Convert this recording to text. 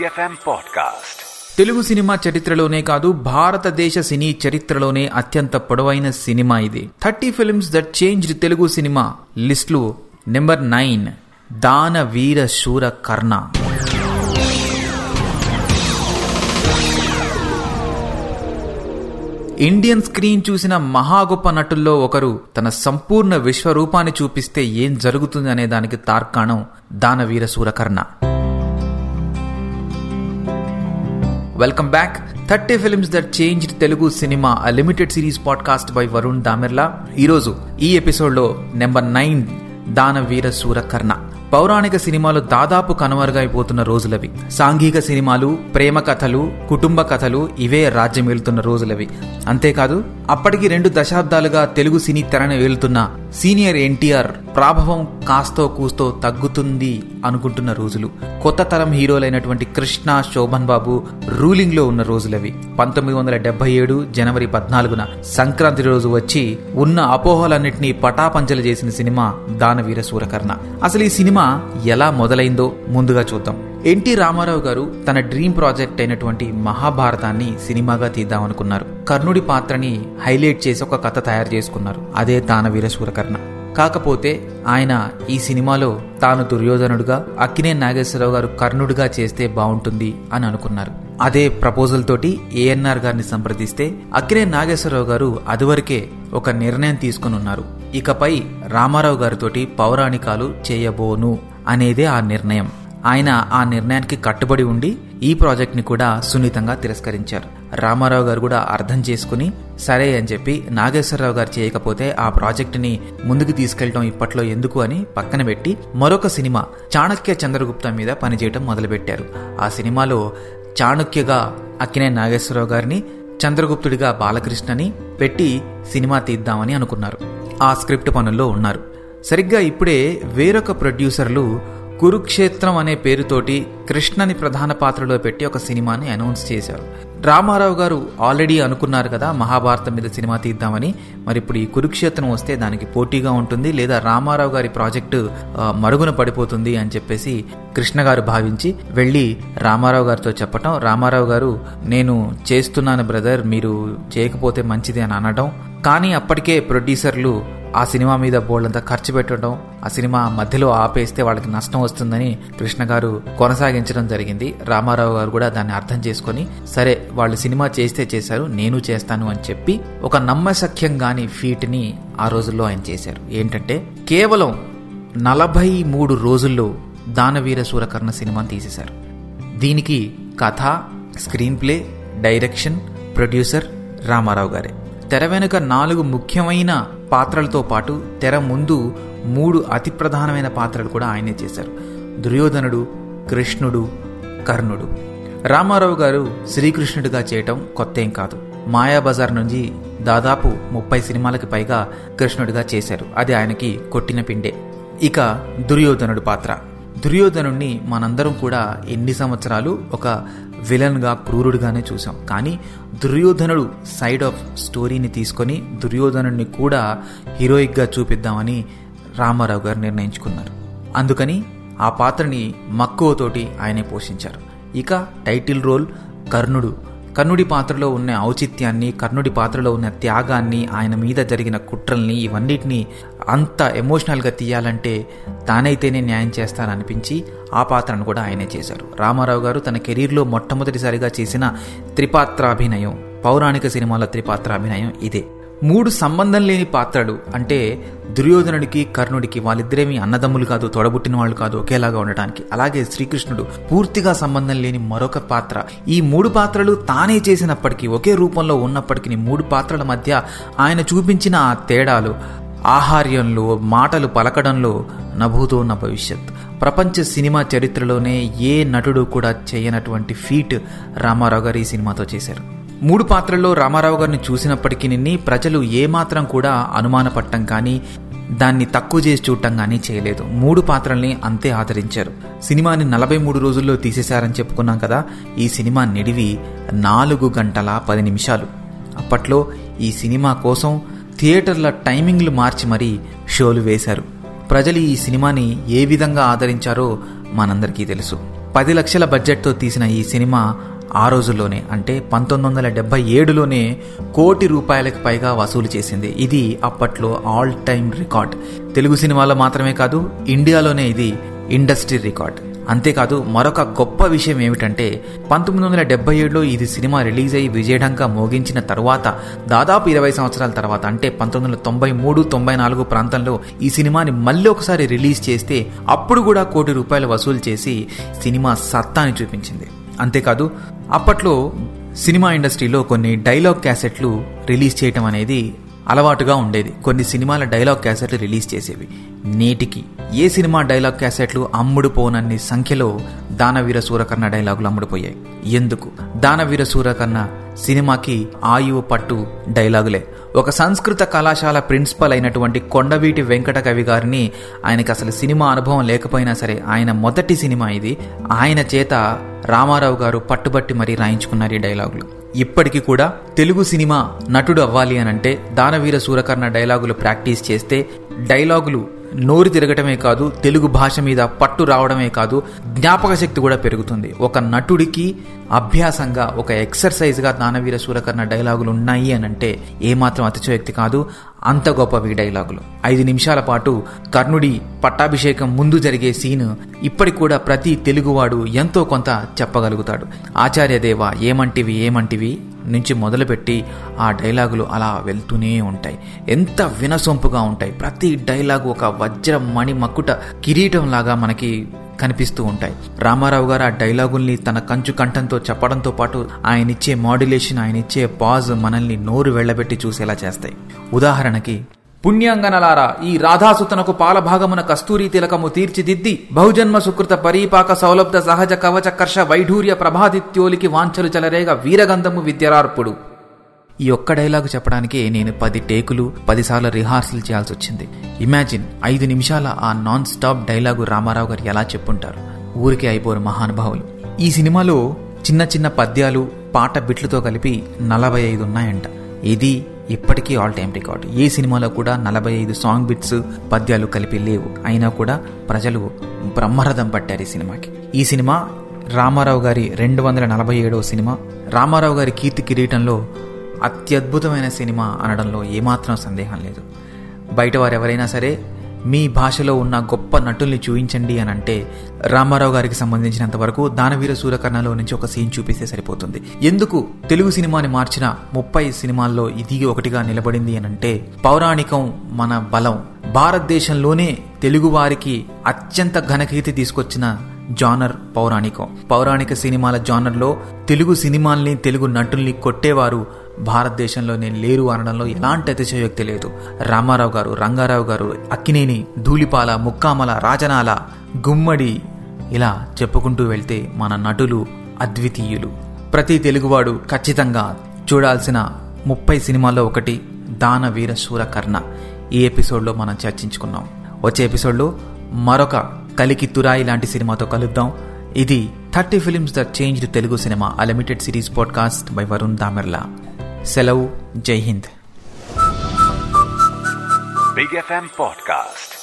Big FM Telugu cinema చరిత్రలోనే కాదు భారతదేశ సినీ చరిత్రలోనే అత్యంత పొడవైన సినిమా ఇది. Thirty films that change Telugu cinema. లిస్ట్లు number nine. Dana Veera Soora Karna. Indian screen చూసిన మహా గొప్ప నటుల్లో ఒకరు తన సంపూర్ణ విశ్వరూపాన్ని చూపిస్తే ఏం జరుగుతుంది అనే దానికి తార్కాణం Danaveera Soorakarna welcome back thirty films that change Telugu cinema a limited series podcast by Varun Damerla ఈరోజు ఈ ఎపిసోడ్లో నెంబర్ నైన్ దానవీర సూరకర్ణ పౌరాణిక సినిమాలు దాదాపు కనుమరుగైపోతున్న రోజులవి. సాంఘిక సినిమాలు ప్రేమ కథలు కుటుంబ కథలు ఇవే రాజ్యమేలుతున్న రోజులవి. అంతేకాదు అప్పటికి రెండు దశాబ్దాలుగా తెలుగు సినీ తెరను వేలుతున్న సీనియర్ ఎన్టీఆర్ ప్రాభవం కాస్తో కూస్తో తగ్గుతుంది అనుకుంటున్న రోజులు. కొత్త తరం హీరోలైనటువంటి కృష్ణ శోభన్ బాబు రూలింగ్లో ఉన్న రోజులవి. పంతొమ్మిది వందల డెబ్బై ఏడు జనవరి పద్నాలుగున సంక్రాంతి రోజు వచ్చి ఉన్న అపోహలన్నింటినీ పటాపంచలు చేసిన సినిమా దానవీర సూరకర్ణ. అసలు ఈ సినిమా ఎలా మొదలైందో ముందుగా చూద్దాం. ఎన్టీ రామారావు గారు తన డ్రీమ్ ప్రాజెక్ట్ అయినటువంటి మహాభారతాన్ని సినిమాగా తీద్దామనుకున్నారు. కర్ణుడి పాత్రని హైలైట్ చేసి ఒక కథ తయారు చేసుకున్నారు. అదే దానవీర సూరకర్ణ కాకపోతే ఆయన ఈ సినిమాలో తాను దుర్యోధనుడుగా అక్కినే నాగేశ్వరరావు గారు కర్ణుడిగా చేస్తే బాగుంటుంది అని అనుకున్నారు. అదే ప్రపోజల్ తోటి ఏఎన్ఆర్ గారిని సంప్రదిస్తే అక్కినే నాగేశ్వరరావు గారు అదివరకే ఒక నిర్ణయం తీసుకుని ఉన్నారు ఇకపై రామారావు గారితోటి పౌరాణికాలు చేయబోను అనేదే ఆ నిర్ణయం. ఆయన ఆ నిర్ణయానికి కట్టుబడి ఉండి ఈ ప్రాజెక్ట్ని కూడా సున్నితంగా తిరస్కరించారు. రామారావు గారు కూడా అర్థం చేసుకుని సరే అని చెప్పి నాగేశ్వరరావు గారు చేయకపోతే ఆ ప్రాజెక్టుని ముందుకు తీసుకెళ్ళడం ఇప్పట్లో ఎందుకు అని పక్కన పెట్టి మరొక సినిమా చాణక్య చంద్రగుప్త మీద పనిచేయటం మొదలుపెట్టారు. ఆ సినిమాలో చాణుక్యగా అక్కినే నాగేశ్వరరావు గారిని చంద్రగుప్తుడిగా బాలకృష్ణని పెట్టి సినిమా తీద్దామని అనుకున్నారు. ఆ స్క్రిప్ట్ పనుల్లో ఉన్నారు. సరిగ్గా ఇప్పుడే వేరొక ప్రొడ్యూసర్లు కురుక్షేత్రం అనే పేరుతోటి కృష్ణని ప్రధాన పాత్రలో పెట్టి ఒక సినిమాని అనౌన్స్ చేశారు. రామారావు గారు ఆల్రెడీ అనుకున్నారు కదా మహాభారతం మీద సినిమా తీద్దామని. మరి ఇప్పుడు ఈ కురుక్షేత్రం వస్తే దానికి పోటీగా ఉంటుంది లేదా రామారావు గారి ప్రాజెక్టు మరుగున పడిపోతుంది అని చెప్పేసి కృష్ణ గారు భావించి వెళ్ళి రామారావు గారితో చెప్పటం రామారావు గారు నేను చేస్తున్నాను బ్రదర్ మీరు చేయకపోతే మంచిది అని అనడం కానీ అప్పటికే ప్రొడ్యూసర్లు ఆ సినిమా మీద బోల్డంతా ఖర్చు పెట్టడం ఆ సినిమా మధ్యలో ఆపేస్తే వాళ్ళకి నష్టం వస్తుందని కృష్ణ గారు కొనసాగించడం జరిగింది. రామారావు గారు కూడా దాన్ని అర్థం చేసుకొని సరే వాళ్ళు సినిమా చేస్తే చేశారు నేను చేస్తాను అని చెప్పి ఒక నమ్మశక్యం గాని ఫీట్ని ఆ రోజుల్లో ఆయన చేశారు. ఏంటంటే కేవలం నలభై మూడు రోజుల్లో దానవీర సూరకర్ణ సినిమాని తీసేశారు. దీనికి కథ screenplay direction producer Ramarao గారే. తెర వెనుక నాలుగు ముఖ్యమైన పాత్రలతో పాటు తెర ముందు మూడు అతి ప్రధానమైన పాత్రలు కూడా ఆయనే చేశారు. దుర్యోధనుడు కృష్ణుడు కర్ణుడు. రామారావు గారు శ్రీకృష్ణుడిగా చేయటం కొత్త ఏం కాదు. మాయాబజార్ నుంచి దాదాపు ముప్పై సినిమాలకి పైగా కృష్ణుడిగా చేశారు. అది ఆయనకి కొట్టిన పిండే. ఇక దుర్యోధనుడు పాత్ర. దుర్యోధనుడిని మనందరం కూడా ఎన్ని సంవత్సరాలు ఒక విలన్గా క్రూరుడిగానే చూసాం కానీ దుర్యోధనుడు సైడ్ ఆఫ్ స్టోరీని తీసుకొని దుర్యోధనుడిని కూడా హీరోయిక్గా చూపిద్దామని రామారావు గారు నిర్ణయించుకున్నారు. అందుకని ఆ పాత్రని మక్కువతోటి ఆయనే పోషించారు. ఇక టైటిల్ రోల్ కర్ణుడు. కర్ణుడి పాత్రలో ఉన్న ఔచిత్యాన్ని కర్ణుడి పాత్రలో ఉన్న త్యాగాన్ని ఆయన మీద జరిగిన కుట్రల్ని ఇవన్నిటిని అంత ఎమోషనల్గా తీయాలంటే తానైతేనే న్యాయం చేస్తాననిపించి ఆ పాత్రను కూడా ఆయనే చేశారు. రామారావు గారు తన కెరీర్లో మొట్టమొదటిసారిగా చేసిన త్రిపాత్రాభినయం పౌరాణిక సినిమాల త్రిపాత్రాభినయం ఇదే. మూడు సంబంధం లేని పాత్రలు అంటే దుర్యోధనుడికి కర్ణుడికి వాళ్ళిద్దరేమి అన్నదమ్ములు కాదు తొడబుట్టిన వాళ్ళు కాదు ఒకేలాగా ఉండటానికి. అలాగే శ్రీకృష్ణుడు పూర్తిగా సంబంధం లేని మరొక పాత్ర. ఈ మూడు పాత్రలు తానే చేసినప్పటికీ ఒకే రూపంలో ఉన్నప్పటికీ మూడు పాత్రల మధ్య ఆయన చూపించిన ఆ తేడాలు ఆహార్యంలో మాటలు పలకడంలో నభూతో నా భవిష్యత్. ప్రపంచ సినిమా చరిత్రలోనే ఏ నటుడు కూడా చేయనటువంటి ఫీట్ రామారావు గారు ఈ సినిమాతో చేశారు. మూడు పాత్రల్లో రామారావు గారిని చూసినప్పటికీ నిన్ని ప్రజలు ఏమాత్రం కూడా అనుమానపట్టం కానీ దాన్ని తక్కువ చేసి చూడటం కానీ చేయలేదు. మూడు పాత్రల్ని అంతే ఆదరించారు. సినిమాని నలభై మూడు రోజుల్లో తీసేశారని చెప్పుకున్నాం కదా ఈ సినిమా నిడివి నాలుగు గంటల పది నిమిషాలు. అప్పట్లో ఈ సినిమా కోసం థియేటర్ల టైమింగ్లు మార్చి మరీ షోలు వేశారు. ప్రజలు ఈ సినిమాని ఏ విధంగా ఆదరించారో మనందరికీ తెలుసు. పది లక్షల బడ్జెట్తో తీసిన ఈ సినిమా ఆ రోజుల్లోనే అంటే పంతొమ్మిది వందల డెబ్బై ఏడులోనే కోటి రూపాయలకు పైగా వసూలు చేసింది. ఇది అప్పట్లో ఆల్ టైమ్ రికార్డ్. తెలుగు సినిమాలో మాత్రమే కాదు ఇండియాలోనే ఇది ఇండస్ట్రీ రికార్డ్. అంతేకాదు మరొక గొప్ప విషయం ఏమిటంటే పంతొమ్మిది వందల డెబ్బై ఏడులో ఇది సినిమా రిలీజ్ అయ్యి విజయఢంగా మోగించిన తర్వాత దాదాపు ఇరవై సంవత్సరాల తర్వాత అంటే పంతొమ్మిది వందల తొంభై మూడు తొంభై నాలుగు ప్రాంతంలో ఈ సినిమాని మళ్ళీ ఒకసారి రిలీజ్ చేస్తే అప్పుడు కూడా కోటి రూపాయలు వసూలు చేసి సినిమా సత్తాని చూపించింది. అంతేకాదు అప్పట్లో సినిమా ఇండస్ట్రీలో కొన్ని డైలాగ్ క్యాసెట్లు రిలీజ్ చేయటం అనేది అలవాటుగా ఉండేది. కొన్ని సినిమాల డైలాగ్ క్యాసెట్లు రిలీజ్ చేసేవి. నేటికి ఏ సినిమా డైలాగ్ క్యాసెట్లు అమ్ముడుపోనన్ని సంఖ్యలో దానవీర సూరకర్ణ డైలాగులు అమ్ముడుపోయాయి. ఎందుకు? దానవీర సూరకర్ణ సినిమాకి ఆయువు పట్టు డైలాగులే. ఒక సంస్కృత కళాశాల ప్రిన్సిపల్ అయినటువంటి కొండవీటి వెంకట కవి గారిని ఆయనకి అసలు సినిమా అనుభవం లేకపోయినా సరే ఆయన మొదటి సినిమా ఇది. ఆయన చేత రామారావు గారు పట్టుబట్టి మరీ రాయించుకున్నారు ఈ డైలాగులు. ఇప్పటికీ కూడా తెలుగు సినిమా నటుడు అవ్వాలి అనంటే దానవీర సూరకర్ణ డైలాగులు ప్రాక్టీస్ చేస్తే డైలాగులు నోరు తిరగటమే కాదు తెలుగు భాష మీద పట్టు రావడమే కాదు జ్ఞాపక శక్తి కూడా పెరుగుతుంది. ఒక నటుడికి అభ్యాసంగా ఒక ఎక్సర్సైజ్గా దానవీర సూరకర్ణ డైలాగులు ఉన్నాయి అని అంటే ఏమాత్రం అతిశయోక్తి కాదు. అంత గొప్పవి డైలాగులు. ఐదు నిమిషాల పాటు కర్ణుడి పట్టాభిషేకం ముందు జరిగే సీన్ ఇప్పటికి కూడా ప్రతి తెలుగువాడు ఎంతో కొంత చెప్పగలుగుతాడు. ఆచార్యదేవ ఏమంటివి ఏమంటివి? నుంచి మొదలుపెట్టి ఆ డైలాగులు అలా వెళ్తూనే ఉంటాయి. ఎంత వినసొంపుగా ఉంటాయి. ప్రతి డైలాగు ఒక వజ్ర మణి మక్కుట కిరీటం లాగా మనకి కనిపిస్తూ ఉంటాయి. రామారావు గారు ఆ డైలాగుల్ని తన కంచు కంఠంతో చెప్పడంతో పాటు ఆయన ఇచ్చే మాడ్యులేషన్ ఆయన ఇచ్చే పాజ్ మనల్ని నోరు వెళ్ళబెట్టి చూసేలా చేస్తాయి. ఉదాహరణకి పుణ్యాంగనలారా ఈ రాధాసుతనకు పాలభాగమున కస్తూరి తిలకము తీర్చిదిద్ది బహుజన్మ సుకృత పరీపాక సౌలభ్య సహజ కవచకర్ష వైఢూర్య ప్రభాదిత్యోలికి వాంఛలు చలరేగ వీరగంధము విద్యరార్పుడు. ఈ ఒక్క డైలాగు చెప్పడానికి నేను పది టేకులు పదిసార్లు రిహార్సల్ చేయాల్సి వచ్చింది ఇమాజిన్ ఐదు నిమిషాల ఆ నాన్ స్టాప్ డైలాగు రామారావు గారు ఎలా చెప్పుంటారు? ఊరికే అయిపోరు మహానుభావులు. ఈ సినిమాలో చిన్న చిన్న పద్యాలు పాట బిట్లతో కలిపి నలభై ఐదు ఉన్నాయంట. ఇది ఇప్పటికీ ఆల్ టైమ్ రికార్డ్ ఏ సినిమాలో కూడా నలభై ఐదు సాంగ్ బిట్స్ పద్యాలు కలిపి లేవు. అయినా కూడా ప్రజలు బ్రహ్మరథం పట్టారు ఈ సినిమాకి. ఈ సినిమా రామారావు గారి రెండు వందల నలభై ఏడవ సినిమా. రామారావు గారి కీర్తి కిరీటంలో అత్యద్భుతమైన సినిమా అనడంలో ఏమాత్రం సందేహం లేదు. బయట వారు ఎవరైనా సరే మీ భాషలో ఉన్న గొప్ప నటుల్ని చూపించండి అని అంటే రామారావు గారికి సంబంధించినంత వరకు దానవీర సూరకర్ణలో నుంచి ఒక సీన్ చూపిస్తే సరిపోతుంది. ఎందుకు? తెలుగు సినిమాని మార్చిన ముప్పై సినిమాల్లో ఇది ఒకటిగా నిలబడింది అని అంటే పౌరాణికం మన బలం. భారతదేశంలోనే తెలుగు వారికి అత్యంత ఘనకీర్తి తీసుకొచ్చిన జానర్ పౌరాణికం. పౌరాణిక సినిమాల జానర్లో తెలుగు సినిమాల్ని తెలుగు నటుల్ని కొట్టేవారు భారతదేశంలోనే లేరు అనడంలో ఎలాంటి అతిశయోక్తి లేదు. రామారావు గారు రంగారావు గారు అక్కినేని ధూళిపాల ముక్కామల రాజనాల గుమ్మడి ఇలా చెప్పుకుంటూ వెళ్తే మన నటులు అద్వితీయులు. ప్రతి తెలుగువాడు ఖచ్చితంగా చూడాల్సిన ముప్పై సినిమాల్లో ఒకటి దాన వీర శూరకర్ణ. ఈ ఎపిసోడ్లో మనం చర్చించుకున్నాం. వచ్చే ఎపిసోడ్లో మరొక కలికి తురాయి లాంటి సినిమాతో కలుద్దాం. ఇది thirty films the changed Telugu cinema a limited limited series podcast by Varun Damerla. सलऊ Jai Hind. Big F M podcast